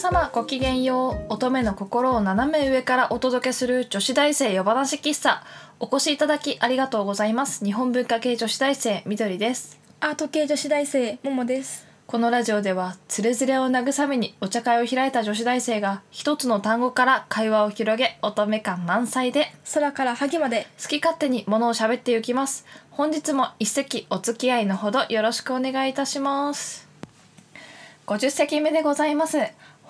様ごきげんよう。乙女の心を斜め上からお届けする女子大生夜話喫茶。お越しいただきありがとうございます。日本文化系女子大生みどりです。アート系女子大生ももです。このラジオではつれづれを慰めにお茶会を開いた女子大生が一つの単語から会話を広げ乙女感満載で空から萩まで。好き勝手にものを喋っていきます。本日も一席お付き合いのほどよろしくお願いいたします。50席目でございます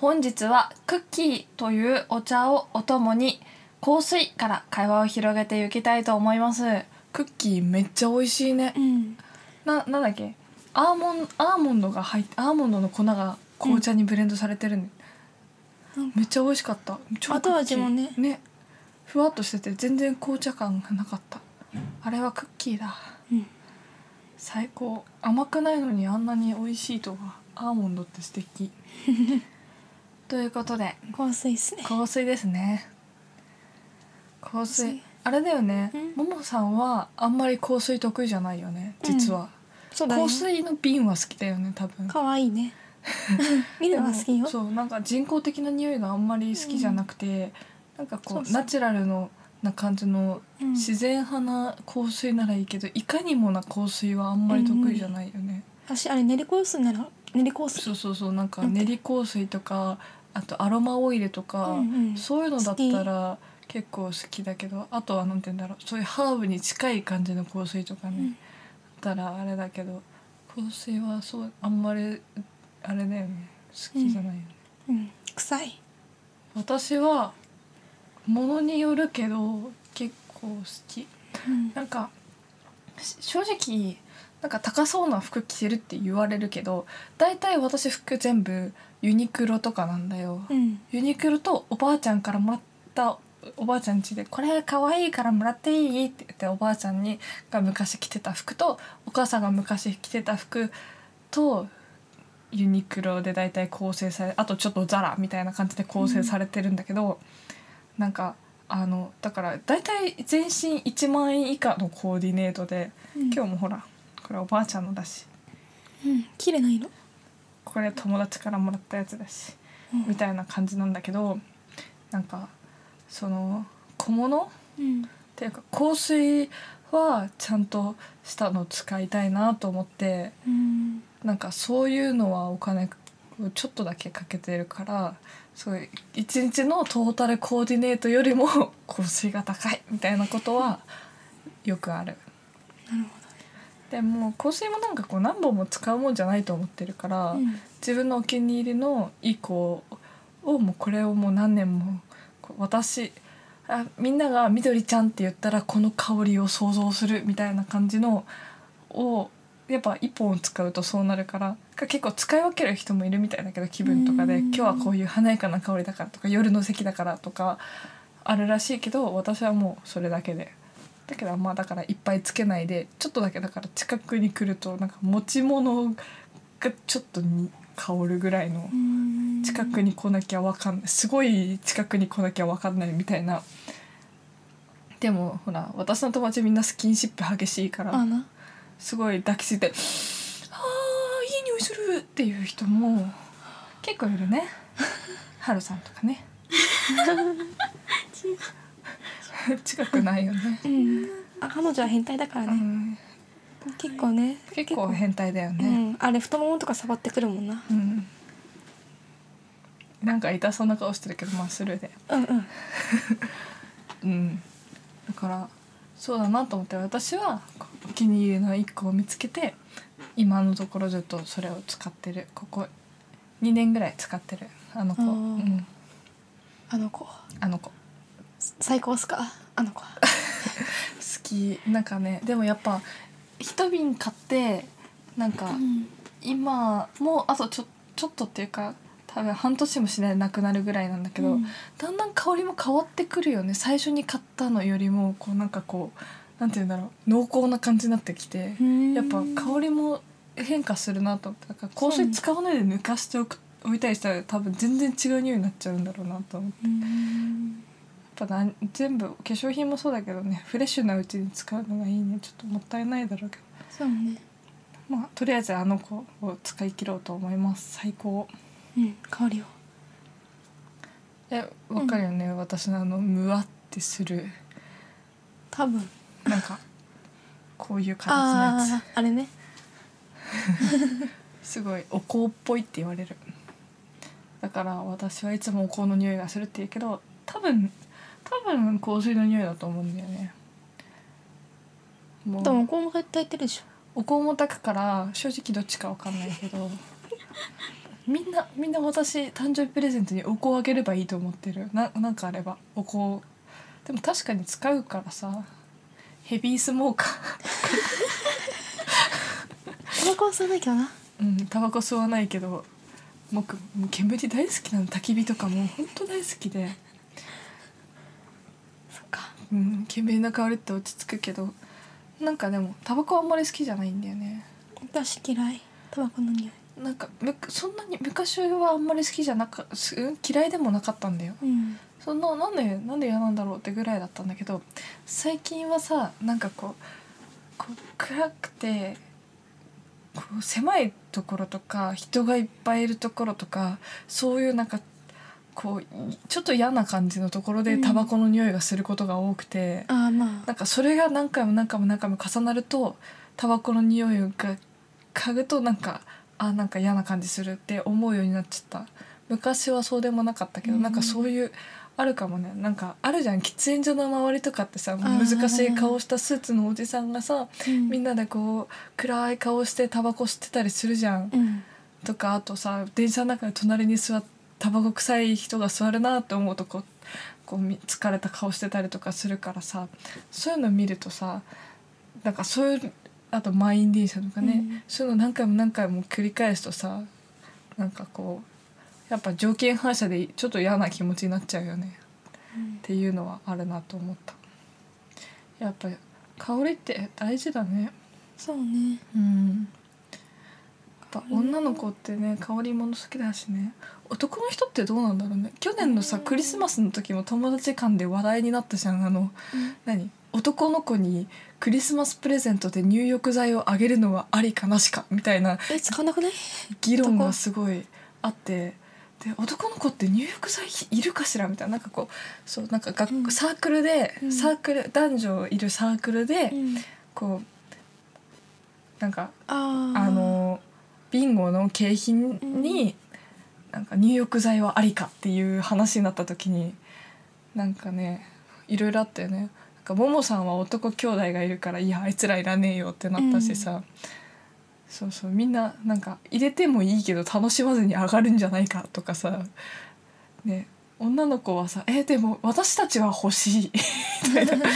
本日はクッキーというお茶をお供に香水から会話を広げていきたいと思います。クッキーめっちゃ美味しいね。うん。ななんだっけ？アーモンアーモンドが入ってアーモンドの粉が紅茶にブレンドされてるね、うんめっちゃ美味しかった。超後味もね。ね。ふわっとしてて全然紅茶感がなかった。あれはクッキーだ。うん。最高。甘くないのにあんなに美味しいとは。アーモンドって素敵 ということで香水っすね。香水ですね。香水。あれだよね。うん。ももさんはあんまり香水得意じゃないよね実は、そうだよ香水の瓶は好きだよね多分。可愛いね。見るのが好きよ。そうなんか人工的な匂いがあんまり好きじゃなくて、なんかこそうナチュラルのな感じのうん。自然派な香水ならいいけど、いかにもな香水はあんまり得意じゃないよね、私あれ練り香水なら練り香水そうそうそうなんか練り香水とかあとアロマオイルとか、うんうん。そういうのだったら結構好きだけどあとはなんて言うんだろう。そういうハーブに近い感じの香水とかね、うん。だったらあれだけど香水はそうあんまりあれだよね。好きじゃないよね、うん。臭い。私はものによるけど結構好き。うん。なんかし正直なんか高そうな服着てるって言われるけど大体私服全部ユニクロとかなんだよ、うん。ユニクロとおばあちゃんからもらったおばあちゃん家で「これ可愛いからもらっていい?」って言っておばあちゃんにが昔着てた服とお母さんが昔着てた服とユニクロで大体構成されあとちょっとザラみたいな感じで構成されてるんだけど、なんかあのだから大体全身1万円以下のコーディネートで、うん。今日もほらこれおばあちゃんのだし。うん。綺麗な色これ友達からもらったやつだし。うんみたいな感じなんだけどなんかその小物？っうんていうか香水はちゃんとしたの使いたいなと思ってうんなんかそういうのはお金をちょっとだけかけてるからそういう一日のトータルコーディネートよりも香水が高いみたいなことはよくある。なるほでも香水もなんかこう何本も使うもんじゃないと思ってるから、どうん自分のお気に入りのいい子をもうこれをもう何年も私あみんなが「みどりちゃん」って言ったらこの香りを想像するみたいな感じのをやっぱ一本使うとそうなるからか結構使い分ける人もいるみたいだけど気分とかでうん今日はこういう華やかな香りだからとか夜の席だからとかあるらしいけど私はもうそれだけで。だけどまあだからいっぱいつけないでちょっとだけだから近くに来るとなんか持ち物がちょっとに香るぐらいのうん。近くに来なきゃわかんないすごい近くに来なきゃわかんないみたいな。でもほら私の友達みんなスキンシップ激しいからすごい抱きついて「あーいい匂いする!」っていう人も結構いるね。ハルさんとかね 近くないよね、うん。あ彼女は変態だからね。うん、結構ね。結構変態だようねん。あれ太ももとか触ってくるもんな。うん、なんか痛そうな顔してるけどまあスルーで。うんうん。うん。だからそうだなと思って私はお気に入りの1個を見つけて今のところずっとそれを使ってる。ここ2年ぐらい使ってる。あの子、うん、あの子。あの子。好最高っすか？あの子き。なんかねでもやっぱ一瓶買ってなんかうん。今もうあとちょちょっとっていうか多分半年もしないでなくなるぐらいなんだけど、うん。だんだん香りも変わってくるよね。最初に買ったのよりもこうなんかこうなんて言うんだろう。濃厚な感じになってきて、うんやっぱ香りも変化するなと。思ってだから香水使わないで抜かしておく置いたりしたら多分全然違う匂いになっちゃうんだろうなと思ってぱなん全部化粧品もそうだけどねフレッシュなうちに使うのがいいね。ちょっともったいないだろうけど。そうね。まあとりあえずあの子を使い切ろうと思います。最高。うん香りを。えわかるよね、私のあのムワってする。多分。なんかこういう形のやつ。あああれね。すごいお香っぽいって言われる。だから私はいつもお香の匂いがするって言うけど多分多分香水の匂いだと思うんだよね。もう。でもこうも炊いてるでしょ。お香も炊くから正直どっちかわかんないけど。みんなみんな私誕生日プレゼントにお香あげればいいと思ってる。ななんかあれば。お香。でも確かに使うからさ。ヘビースモーカー。タバコは吸わないけどな。うんタバコ吸わないけど。僕煙大好きなの。焚き火とかもほんと大好きで、うん、煙の香りって落ち着くけどなんかでもタバコあんまり好きじゃないんだよね。私嫌い。タバコの匂い。なんかむそんなに昔はあんまり好きじゃなか嫌いでもなかったんだよ。うん。そんななんでなんで嫌なんだろうってぐらいだったんだけど最近はさなんかこうこう暗くてこう狭いところとか人がいっぱいいるところとかそういうなんかこういちょっと嫌な感じのところでうん。タバコの匂いがすることが多くて、ああまあ。なんかそれが何回も何回も何回も重なるとタバコの匂いが嗅ぐとなんかあなんか嫌な感じするって思うようになっちゃった。昔はそうでもなかったけど、うんなんかそういうあるかもね。なんかあるじゃん。喫煙所の周りとかってさー難しい顔したスーツのおじさんがさみんななでこう暗い顔してタバコ吸ってたりするじゃん。うん。とかあとさ電車の中で隣に座っタバコ臭い人が座るなって思うとこうこうみ疲れた顔してたりとかするからさそういうの見るとさなんかそういうあと満員電車とかね、うん。そういうの何回も何回も繰り返すとさなんかこうやっぱ条件反射でちょっと嫌な気持ちになっちゃうよね。っていうのはあるなと思った。やっぱり香りって大事だね。そうね。うん。やっぱ女の子ってね香り物好きだしね男の人ってどうなんだろうね。去年のさクリスマスの時も友達間で話題になったじゃん。あの何？男の子にクリスマスプレゼントで入浴剤をあげるのはありかなしか？みたいなえ使わなくない？議論がすごいあって。で男の子って入浴剤いるかしら？みたいな。なんかこうそうなんか学、うん。サークルで、うん。サークル男女いるサークルで、うん。こうなんかあのビンゴの景品に、なんか入浴剤はありかっていう話になった時になんかねいろいろあったよね。なんかももさんは男兄弟がいるからいやあいつらいらねえよってなったしさ、そうそうみんななんか入れてもいいけど楽しまずに上がるんじゃないかとかさね女の子はさ「えでも私たちは欲しい」みたいな。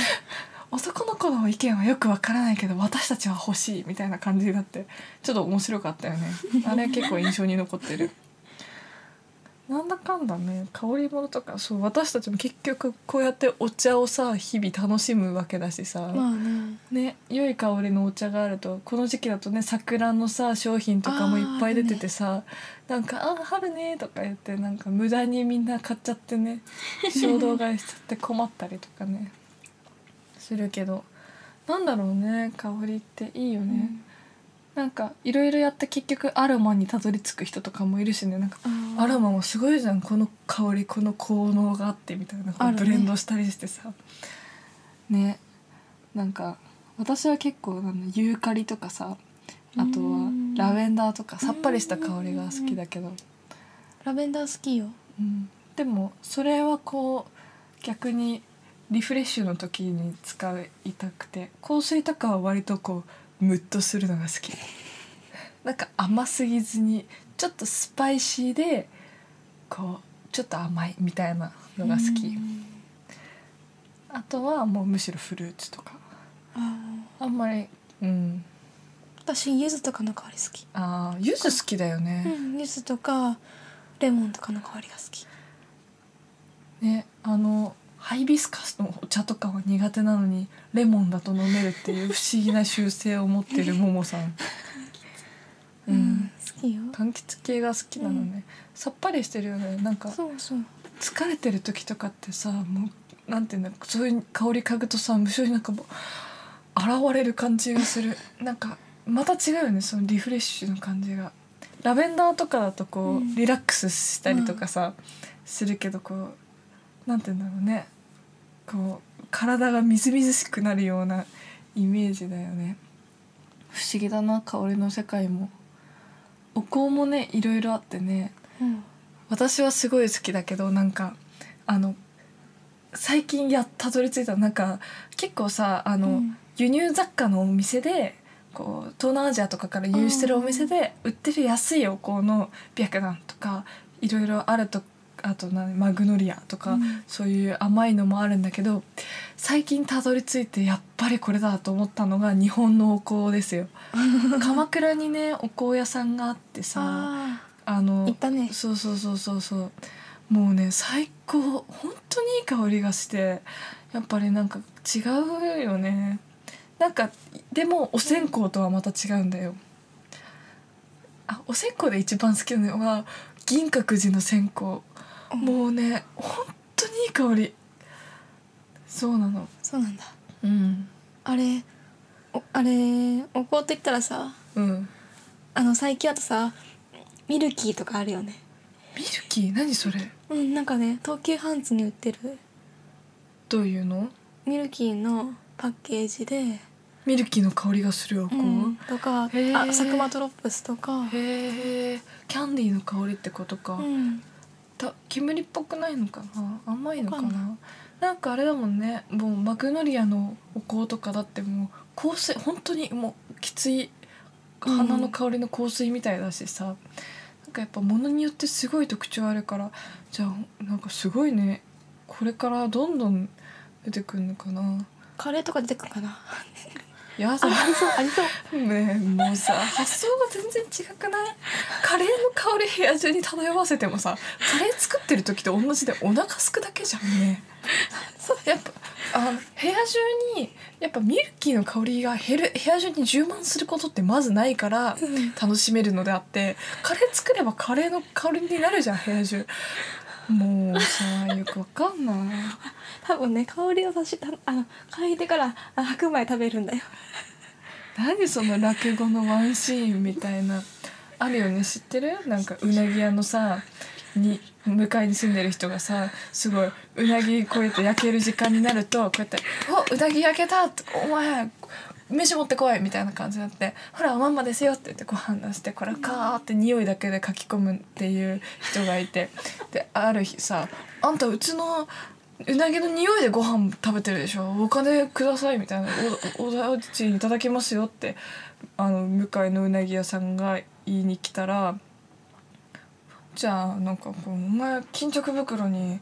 男の子の意見はよくわからないけど私たちは欲しいみたいな感じになってちょっと面白かったよね。あれ結構印象に残ってるなんだかんだね香り物とかそう私たちも結局こうやってお茶をさ日々楽しむわけだしさ、まあね。ね良い香りのお茶があるとこの時期だとね桜のさ商品とかもいっぱい出ててさ、なんか「あ春ね」とか言ってなんか無駄にみんな買っちゃってね衝動買いしちゃって困ったりとかねするけどなんだろうね香りっていいよね、なんかいろいろやって結局アロマにたどり着く人とかもいるしね。なんかあアロマもすごいじゃんこの香りこの効能があってみたいな。こうブレンドしたりしてさ。ね。なんか私は結構あのユーカリとかさあとはうん。ラベンダーとかさっぱりした香りが好きだけど、ラベンダー好きよ。うん。でもそれはこう逆にリフレッシュの時に使いたくて。香水とかは割とこうムッとするのが好き。なんか甘すぎずにちょっとスパイシーでこうちょっと甘いみたいなのが好き。うん。あとはもうむしろフルーツとか。ああんまりうん。私柚子とかの香り好き。あー柚子好きだようね、ん柚子とかレモンとかの香りが好き。ねあのハイビスカスのお茶とかは苦手なのにレモンだと飲めるっていう不思議な習性を持ってるももさ ん。うん。好きよ。柑橘系が好きなのね、さっぱりしてるよね。なんかそうそう。疲れてる時とかってさもうなんていうんだそういう香り嗅ぐとさ無性になんかもう現れる感じがする。なんかまた違うよねそのリフレッシュの感じが。ラベンダーとかだとこう、うん。リラックスしたりとかさ、するけどこうなんて言うんだろうねこう体がみずみずしくなるようなイメージだよね。不思議だな香りの世界も。お香もねいろいろあってね。うん。私はすごい好きだけどなんかあの最近やったどり着いたなんか結構さあの、うん。輸入雑貨のお店でこう東南アジアとかから輸入してるお店で売ってる安いお香の白檀とかいろいろあるとあとなマグノリアとか、うん。そういう甘いのもあるんだけど最近たどり着いてやっぱりこれだと思ったのが日本のお香ですよ。鎌倉にねお香屋さんがあってさああのね。そうそうそうそうそう。もうね最高本当にいい香りがしてやっぱりなんか違うよね。なんかでもお線香とはまた違うんだよ。あお線香で一番好きなのは銀閣寺の線香。ーもうね本当にいい香り。そうなの。そうなんだ。うん。あれおあれお香と言ったらさうん。あの最近だとさミルキーとかあるよね。ミルキー？何それ？うんなんかね東急ハンズに売ってる。どういうの？ミルキーのパッケージで、ミルキーの香りがするお香、うん、とかあへー。サクマトロップスとか。へえキャンディーの香りってことか、うんた煙っぽくないのかな？甘いのかな？わかんなんかあれだもんね。もうマグノリアのお香とかだってもう香水本当にもうきつい。花の香りの香水みたいだしさ、なんかやっぱ物によってすごい特徴あるから。じゃあなんかすごいね。これからどんどん出てくるのかな？カレーとか出てくるかな？やだあありそうありそう。ねえもうさ 発想が全然違くない？カレーの香り部屋中に漂わせてもさカレー作ってる時と同じでお腹すくだけじゃんね。やっぱあの部屋中にやっぱミルキーの香りが減る部屋中に充満することってまずないからうん。楽しめるのであってカレー作ればカレーの香りになるじゃん部屋中もうさよくわかんない。多分ね香りを足したあの嗅いでからあ白米食べるんだよ。何その落語のワンシーンみたいなあるよね知ってる？なんかうなぎ屋のさに向かいに住んでる人がさすごいうなぎこうやって焼ける時間になるとこうやって「おうなぎ焼けた!」って「お前飯持ってこい!」みたいな感じになって「ほらおまんまですよ」って言ってご飯出してこれカーって匂いだけで書き込むっていう人がいて である日さ「あんたうちのうなぎの匂いでご飯食べてるでしょ？お金ください」みたいな「おお家賃いただきますよ」ってあの向かいのうなぎ屋さんが言いに来たらじゃあなんかこう「お前巾着袋に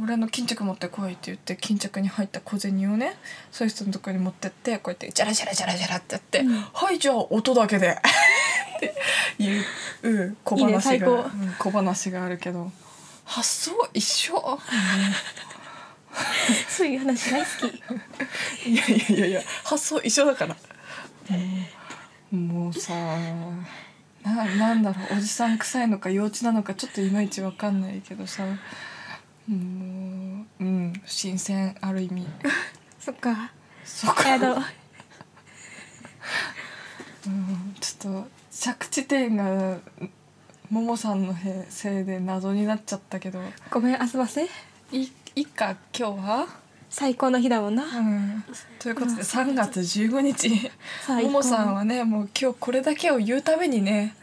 俺の巾着持ってこい」って言って巾着に入った小銭をねそういう人のとこに持ってってこうやってジャラジャラジャラジャラってやって「うん。はいじゃあ音だけで」っていううん小いいね話が最高。うん小話があるけど。発想一緒。そういう話大好き。いやいやいやいや発想一緒だから。もうもうさななんだろうおじさん臭いのか幼稚なのかちょっといまいちわかんないけどさもううん新鮮ある意味。そっか。そうか、うん、ちょっと着地点がももさんのへせいで謎になっちゃったけど。ごめん遊ばせいいいか今日は？最高の日だもんな。うん、ということで3月15日。ももさんはねもう今日これだけを言うためにね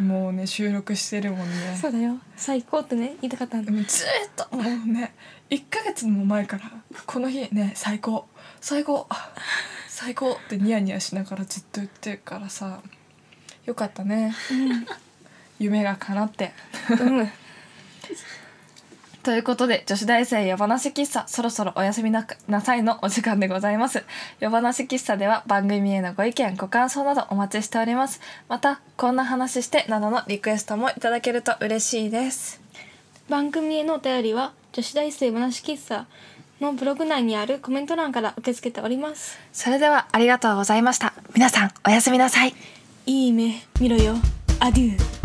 もうね収録してるもんね。そうだよ。最高ってね言いたかったんだ。もうずーっともうね1ヶ月も前からこの日ね最高。最高。最高ってニヤニヤしながらずっと言ってるからさよかったね。夢が叶って。うん、うん、ということで女子大生夜話喫茶そろそろお休みななさいのお時間でございます。夜話喫茶では番組へのご意見ご感想などお待ちしております。またこんな話してなどのリクエストもいただけると嬉しいです。番組へのお便りは女子大生話喫茶のブログ内にあるコメント欄から受け付けております。それではありがとうございました。皆さんおやすみなさい。いい夢見ろよ。アデュー